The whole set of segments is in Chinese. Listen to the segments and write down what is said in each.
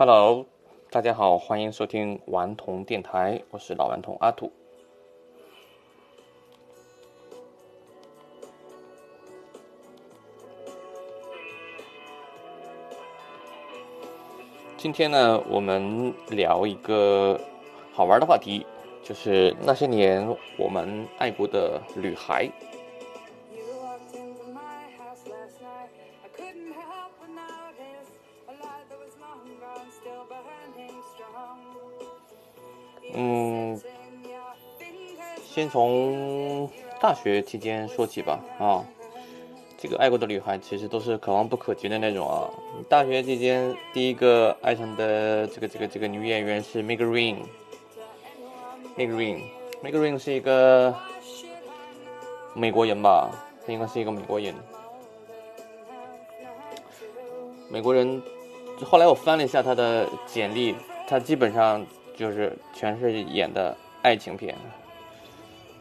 Hello，大家好，欢迎收听顽童电台，我是老顽童阿土。今天呢，我们聊一个好玩的话题，就是那些年我们爱过的女孩。先从大学期间说起吧，啊，这个爱过的女孩其实都是可望不可及的那种啊。大学期间第一个爱上的这个这个这个女演员是 Meg Ryan。Meg Ryan，Meg Ryan 是一个美国人吧？她应该是一个美国人。美国人，后来我翻了一下她的简历，她基本上就是全是演的爱情片。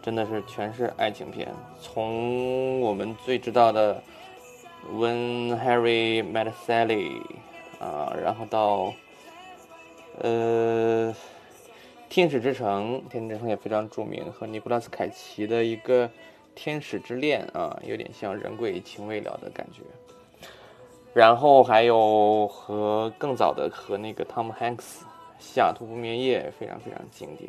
真的是全是爱情片，从我们最知道的《When Harry Met Sally》啊，然后到呃《天使之城》，《天使之城》也非常著名，和尼古拉斯凯奇的一个《天使之恋》啊，有点像人鬼情未了的感觉。然后还有和更早的和那个汤姆汉克斯《西雅图不眠夜》非常非常经典。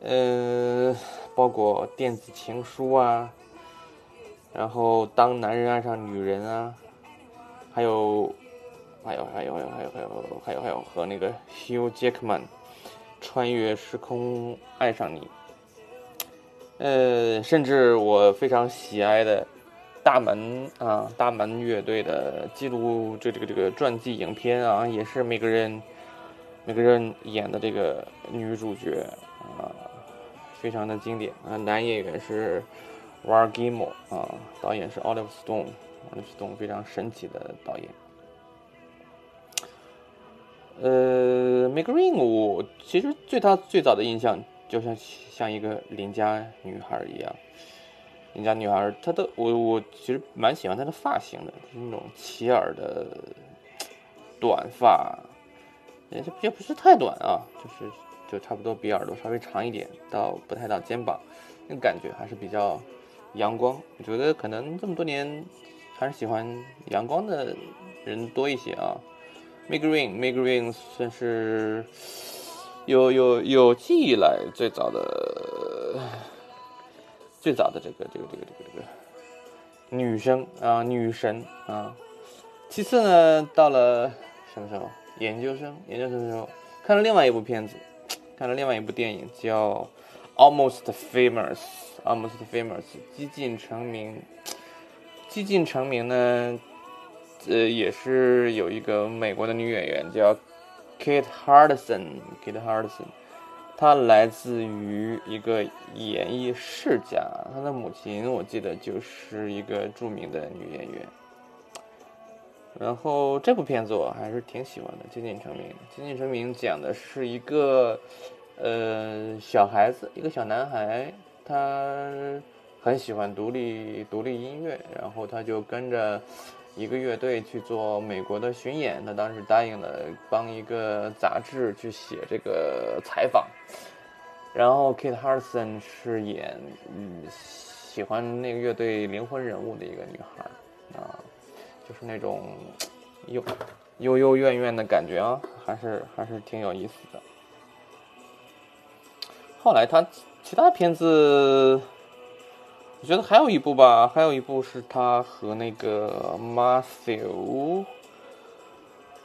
呃，包括电子情书啊，然后当男人爱上女人啊，还有，还有还有还有还有还有还有还有和那个 Hugh Jackman 穿越时空爱上你，呃，甚至我非常喜爱的大门啊大门乐队的记录这这个这个传记影片啊，也是每个人每个人演的这个女主角啊。非常的经典啊！男演员是 w a r g i m o 啊，导演是 Oliver Stone，Oliver Stone 非常神奇的导演。呃 m e g r e e n 我其实对她最早的印象就像像一个邻家女孩一样，邻家女孩，她的我我其实蛮喜欢她的发型的，就是那种齐耳的短发，也也不是太短啊，就是。就差不多比耳朵稍微长一点，到不太到肩膀，那个感觉还是比较阳光。我觉得可能这么多年还是喜欢阳光的人多一些啊。Meg Ryan，Meg Ryan 算是有有有记忆来最早的最早的这个这个这个这个这个女生啊女神啊。其次呢，到了什么时候？研究生，研究生的时候看了另外一部片子。看了另外一部电影叫《Almost Famous》，Almost Famous，几近成名。几近成名呢，呃，也是有一个美国的女演员叫 Kate Hudson，Kate Hudson，她来自于一个演艺世家，她的母亲我记得就是一个著名的女演员。然后这部片子我还是挺喜欢的，《接近成名》。《接近成名》讲的是一个，呃，小孩子，一个小男孩，他很喜欢独立独立音乐，然后他就跟着一个乐队去做美国的巡演。他当时答应了帮一个杂志去写这个采访。然后 Kate Hudson 是演嗯喜欢那个乐队灵魂人物的一个女孩。就是那种幽幽幽怨怨的感觉啊，还是还是挺有意思的。后来他其他片子，我觉得还有一部吧，还有一部是他和那个 Matthew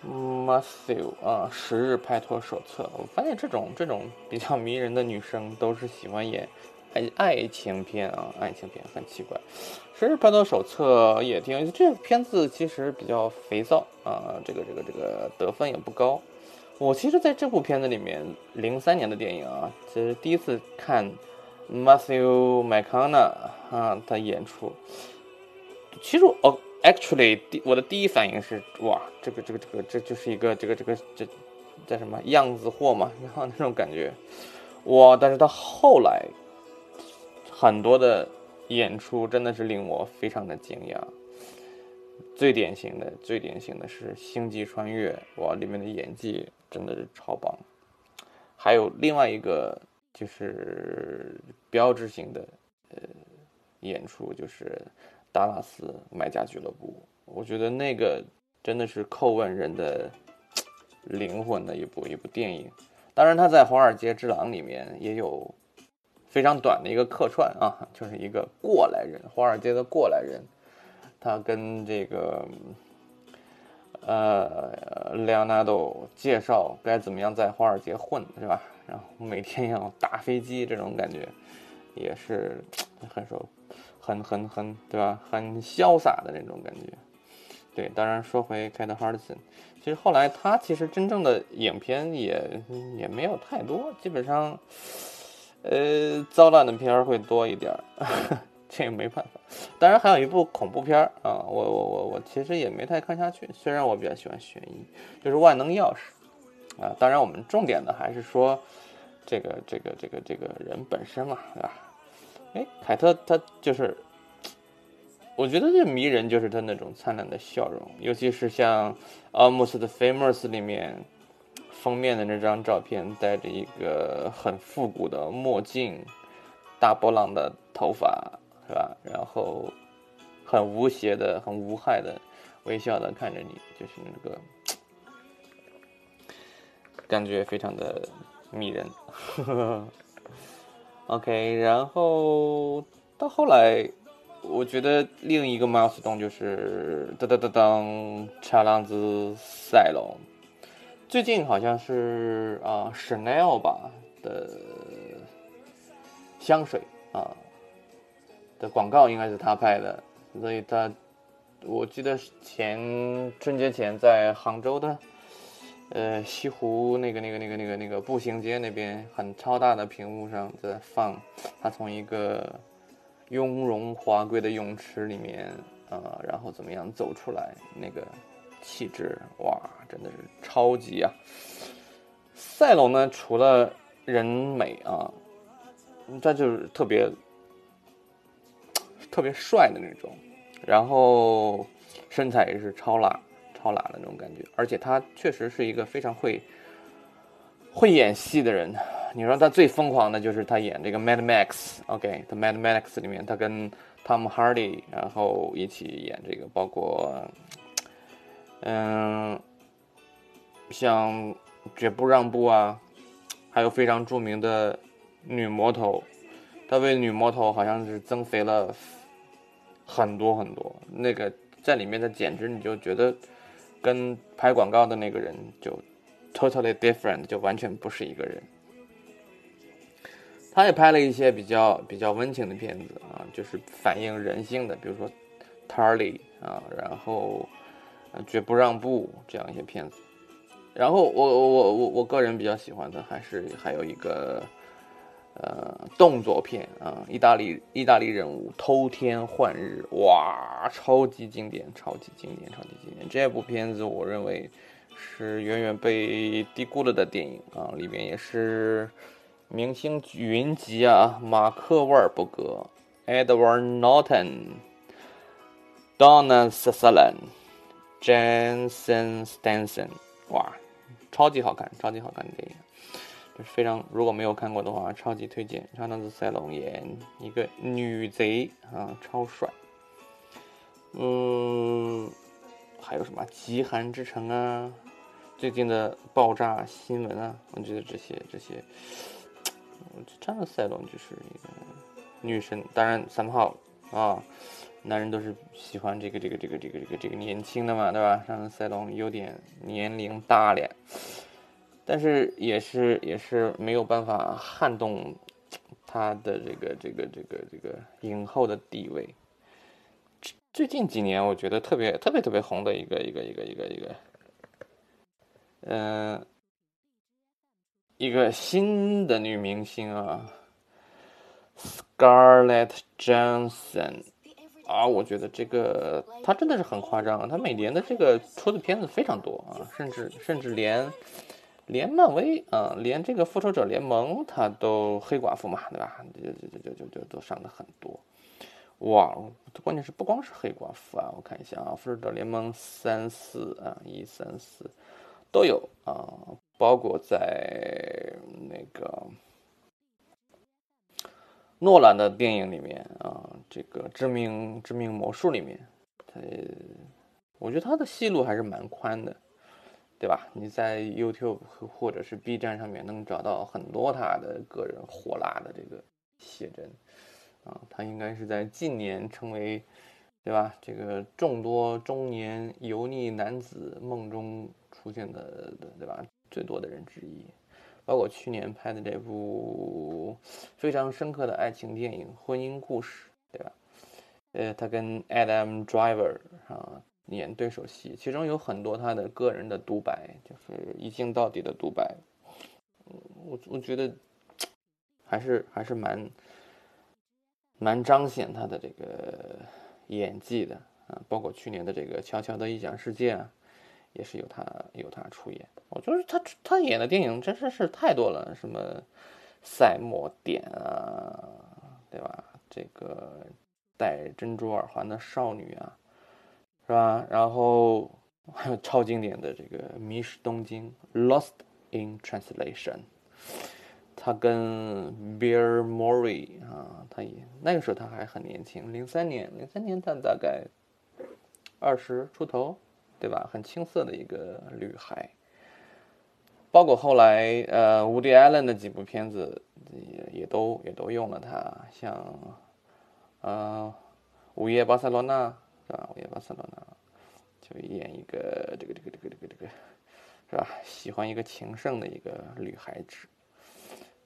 Matthew 啊，《十日拍拖手册》。我发现这种这种比较迷人的女生都是喜欢演爱爱情片啊，爱情片很奇怪。《生日拍拖手册》也挺，这个片子其实比较肥皂啊，这个这个这个得分也不高。我其实在这部片子里面，零三年的电影啊，其实第一次看 Matthew McConaughey 啊他演出。其实哦，actually，第我的第一反应是哇，这个这个这个这就是一个这个这个这叫什么样子货嘛，然后那种感觉，哇！但是他后来很多的演出真的是令我非常的惊讶。最典型的、最典型的是《星际穿越》，哇，里面的演技真的是超棒。还有另外一个就是标志性的呃演出，就是《达拉斯买家俱乐部》，我觉得那个真的是叩问人的灵魂的一部一部电影。当然，他在《华尔街之狼》里面也有非常短的一个客串啊，就是一个过来人，华尔街的过来人。他跟这个呃莱昂纳多介绍该怎么样在华尔街混，是吧？然后每天要打飞机，这种感觉也是很受、很很很，对吧？很潇洒的那种感觉。对，当然说回凯特·哈德森，其实后来他其实真正的影片也也没有太多，基本上呃糟烂的片儿会多一点儿。这也没办法，当然还有一部恐怖片儿啊，我我我我其实也没太看下去。虽然我比较喜欢悬疑，就是万能钥匙啊。当然我们重点的还是说这个这个这个这个人本身嘛，对吧？哎，凯特他就是，我觉得这迷人就是他那种灿烂的笑容，尤其是像《Almost Famous》里面封面的那张照片，戴着一个很复古的墨镜，大波浪的头发。是吧？然后很无邪的、很无害的微笑的看着你，就是那个感觉非常的迷人。OK，然后到后来，我觉得另一个 milestone 就是噔噔噔噔，查浪子赛龙，最近好像是啊，Chanel 吧的香水啊。的广告应该是他拍的，所以他，我记得前春节前在杭州的，呃西湖那个那个那个那个那个步行街那边，很超大的屏幕上在放他从一个雍容华贵的泳池里面啊，然后怎么样走出来，那个气质哇，真的是超级啊！赛龙呢，除了人美啊，他就是特别。特别帅的那种，然后身材也是超辣、超辣的那种感觉，而且他确实是一个非常会会演戏的人。你说他最疯狂的就是他演这个《Mad Max》，OK，他《Mad Max》里面他跟 Tom Hardy 然后一起演这个，包括嗯，像《绝不让步》啊，还有非常著名的女魔头，他为女魔头好像是增肥了。很多很多，那个在里面的简直你就觉得跟拍广告的那个人就 totally different，就完全不是一个人。他也拍了一些比较比较温情的片子啊，就是反映人性的，比如说 Tarly 啊，然后绝不让步这样一些片子。然后我我我我个人比较喜欢的还是还有一个。呃，动作片啊，意大利意大利人物偷天换日，哇，超级经典，超级经典，超级经典！这部片子我认为是远远被低估了的电影啊，里面也是明星云集啊，马克·沃尔伯格、Edward Norton、Donna Sutherland、Jensen Stanson，哇，超级好看，超级好看的电影。就是非常，如果没有看过的话，超级推荐。查德斯·塞隆演一个女贼啊，超帅。嗯，还有什么《极寒之城》啊，最近的爆炸新闻啊，我觉得这些这些，查德斯·塞隆就是一个女神。当然，三号啊，男人都是喜欢这个这个这个这个这个这个年轻的嘛，对吧？让赛龙·有点年龄大了。但是也是也是没有办法撼动他的这个这个这个这个影后的地位。最近几年，我觉得特别特别特别红的一个一个一个一个一个，嗯，一个新的女明星啊，Scarlett Johnson 啊，我觉得这个他真的是很夸张，啊！他每年的这个出的片子非常多啊，甚至甚至连。连漫威啊，连这个复仇者联盟，他都黑寡妇嘛，对吧？就就就就就就都上的很多。哇，关键是不光是黑寡妇啊，我看一下啊，复仇者联盟三四啊，一三四都有啊，包括在那个诺兰的电影里面啊，这个致命致命魔术里面，他我觉得他的戏路还是蛮宽的，对吧？你在 YouTube 或者是 B 站上面能找到很多他的个人火辣的这个写真。啊，他应该是在近年成为，对吧？这个众多中年油腻男子梦中出现的，对吧？最多的人之一，包括去年拍的这部非常深刻的爱情电影《婚姻故事》，对吧？呃，他跟 Adam Driver 啊演对手戏，其中有很多他的个人的独白，就是一镜到底的独白。我我觉得还是还是蛮。蛮彰显他的这个演技的啊，包括去年的这个《悄悄的异想世界》啊，也是由他由他出演。我就是他他演的电影真是是太多了，什么《赛末点》啊，对吧？这个戴珍珠耳环的少女啊，是吧？然后还有超经典的这个《迷失东京》（Lost in Translation）。他跟 Bill Murray 啊，他也那个时候他还很年轻，零三年，零三年他大概二十出头，对吧？很青涩的一个女孩。包括后来呃，Woody Allen 的几部片子也也都也都用了他，像呃《午夜巴塞罗那》是吧？《午夜巴塞罗那》就演一个这个这个这个这个这个是吧？喜欢一个情圣的一个女孩子。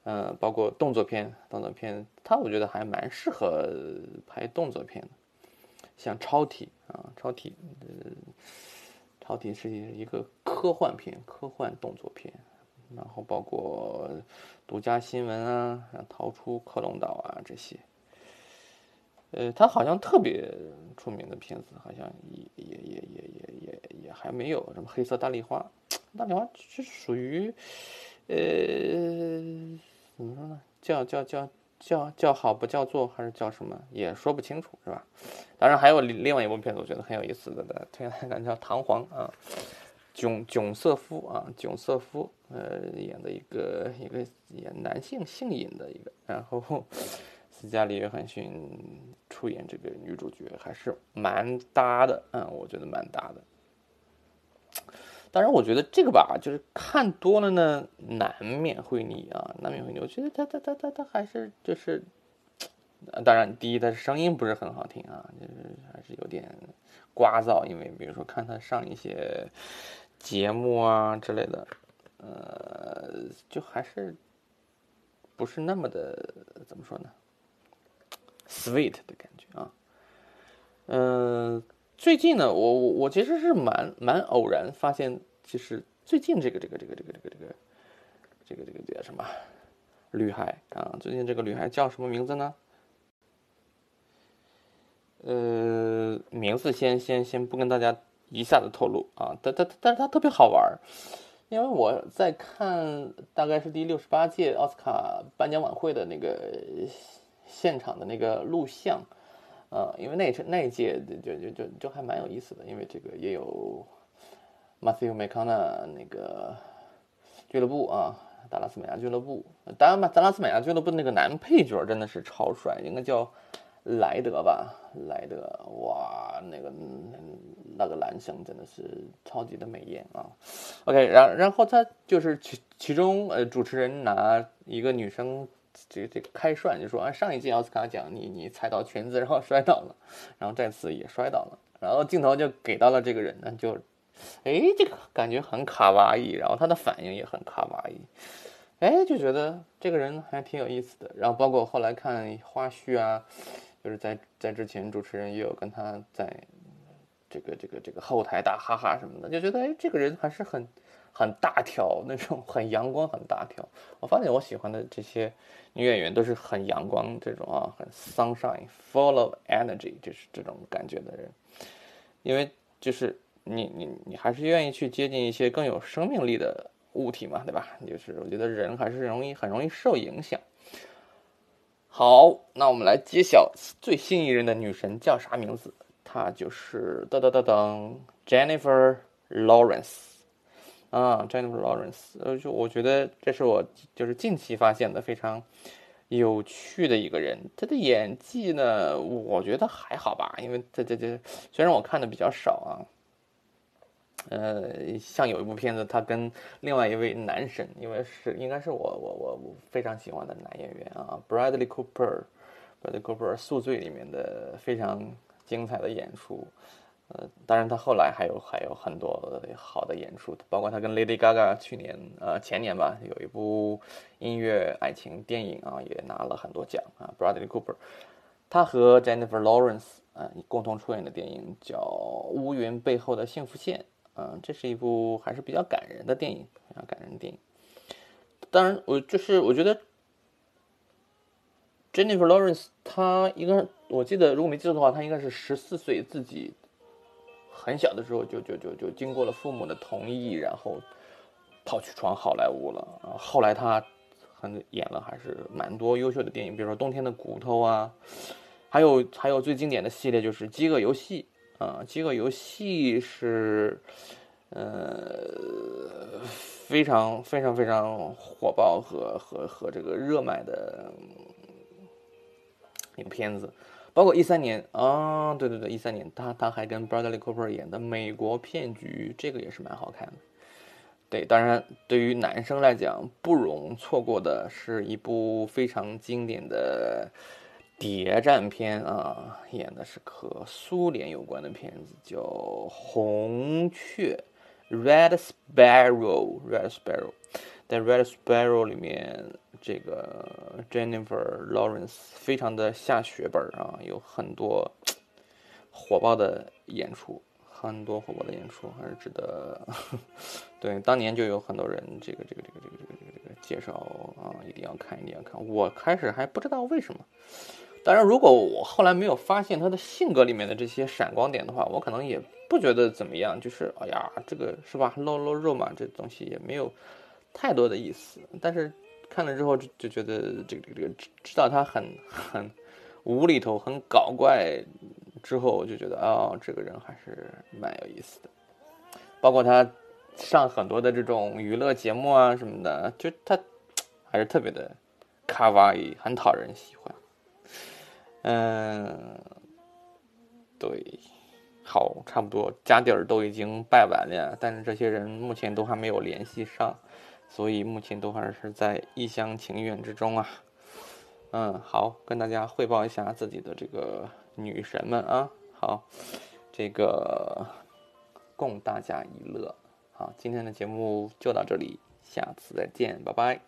嗯，包括动作片，动作片，他我觉得还蛮适合拍动作片的，像超体啊，超体，呃，超体是一个科幻片，科幻动作片，然后包括独家新闻啊，逃出克隆岛啊这些，呃，他好像特别出名的片子，好像也也也也也也也还没有什么黑色大丽花，大丽花是属于，呃。怎么说呢？叫叫叫叫叫好不叫座，还是叫什么？也说不清楚，是吧？当然还有另外一部片子，我觉得很有意思的，推荐大家叫《唐璜》啊，囧囧瑟夫啊，囧瑟夫呃演的一个一个演男性性瘾的一个，然后斯嘉丽约翰逊出演这个女主角，还是蛮搭的，嗯，我觉得蛮搭的。当然，我觉得这个吧，就是看多了呢，难免会腻啊，难免会腻。我觉得他他他他他还是就是，当然，第一，他声音不是很好听啊，就是还是有点聒噪。因为比如说看他上一些节目啊之类的，呃，就还是不是那么的怎么说呢，sweet 的感觉啊，嗯。最近呢，我我我其实是蛮蛮偶然发现，其实最近这个这个这个这个这个这个这个这个叫什么女孩啊？最近这个女孩叫什么名字呢？呃，名字先先先不跟大家一下子透露啊，但但但是它特别好玩，因为我在看大概是第六十八届奥斯卡颁奖晚会的那个现场的那个录像。呃，因为那那一届就就就就还蛮有意思的，因为这个也有 Matthew m c c o n a 那个俱乐部啊，达拉斯美亚俱乐部。当然嘛，达拉斯美亚俱乐部那个男配角真的是超帅，应该叫莱德吧？莱德，哇，那个那个男生真的是超级的美艳啊。OK，然然后他就是其其中呃主持人拿一个女生。这个这个开涮就说啊，上一届奥斯卡奖你你踩到裙子然后摔倒了，然后这次也摔倒了，然后镜头就给到了这个人呢，就，哎，这个感觉很卡哇伊，然后他的反应也很卡哇伊，哎，就觉得这个人还挺有意思的。然后包括后来看花絮啊，就是在在之前主持人也有跟他在这个这个这个后台打哈哈什么的，就觉得哎，这个人还是很。很大条那种，很阳光，很大条。我发现我喜欢的这些女演员都是很阳光，这种啊，很 sunshine，full of energy，就是这种感觉的人。因为就是你你你还是愿意去接近一些更有生命力的物体嘛，对吧？就是我觉得人还是容易很容易受影响。好，那我们来揭晓最新一任的女神叫啥名字？她就是噔噔噔噔，Jennifer Lawrence。啊，Jennifer Lawrence，呃，就我觉得这是我就是近期发现的非常有趣的一个人。他的演技呢，我觉得还好吧，因为这这这虽然我看的比较少啊，呃，像有一部片子，他跟另外一位男神，因为是应该是我我我非常喜欢的男演员啊，Bradley Cooper，Bradley Cooper《宿醉》里面的非常精彩的演出。呃，当然，他后来还有还有很多好的演出，包括他跟 Lady Gaga 去年呃前年吧，有一部音乐爱情电影啊，也拿了很多奖啊。Bradley Cooper，他和 Jennifer Lawrence 啊共同出演的电影叫《乌云背后的幸福线》，嗯，这是一部还是比较感人的电影，非常感人的电影。当然，我就是我觉得 Jennifer Lawrence 她应该，我记得如果没记错的话，她应该是十四岁自己。很小的时候就就就就经过了父母的同意，然后跑去闯好莱坞了啊。后来他很演了还是蛮多优秀的电影，比如说《冬天的骨头》啊，还有还有最经典的系列就是《饥饿游戏》啊，《饥饿游戏》是呃非常非常非常火爆和和和这个热卖的一个片子。包括一三年啊，对对对，一三年他他还跟 Bradley Cooper 演的《美国骗局》，这个也是蛮好看的。对，当然对于男生来讲，不容错过的是一部非常经典的谍战片啊，演的是和苏联有关的片子，叫《红雀》（Red Sparrow），Red Sparrow。在《Red Sparrow》里面，这个 Jennifer Lawrence 非常的下血本啊，有很多火爆的演出，很多火爆的演出还是值得。对，当年就有很多人这个这个这个这个这个这个介绍啊，一定要看，一定要看。我开始还不知道为什么，当然如果我后来没有发现他的性格里面的这些闪光点的话，我可能也不觉得怎么样。就是哎呀，这个是吧，露露肉嘛，这东西也没有。太多的意思，但是看了之后就就觉得这个这个这个知道他很很无厘头、很搞怪之后，我就觉得哦，这个人还是蛮有意思的。包括他上很多的这种娱乐节目啊什么的，就他还是特别的卡哇伊，很讨人喜欢。嗯，对，好，差不多家底儿都已经拜完了，但是这些人目前都还没有联系上。所以目前都还是在一厢情愿之中啊，嗯，好，跟大家汇报一下自己的这个女神们啊，好，这个供大家一乐，好，今天的节目就到这里，下次再见，拜拜。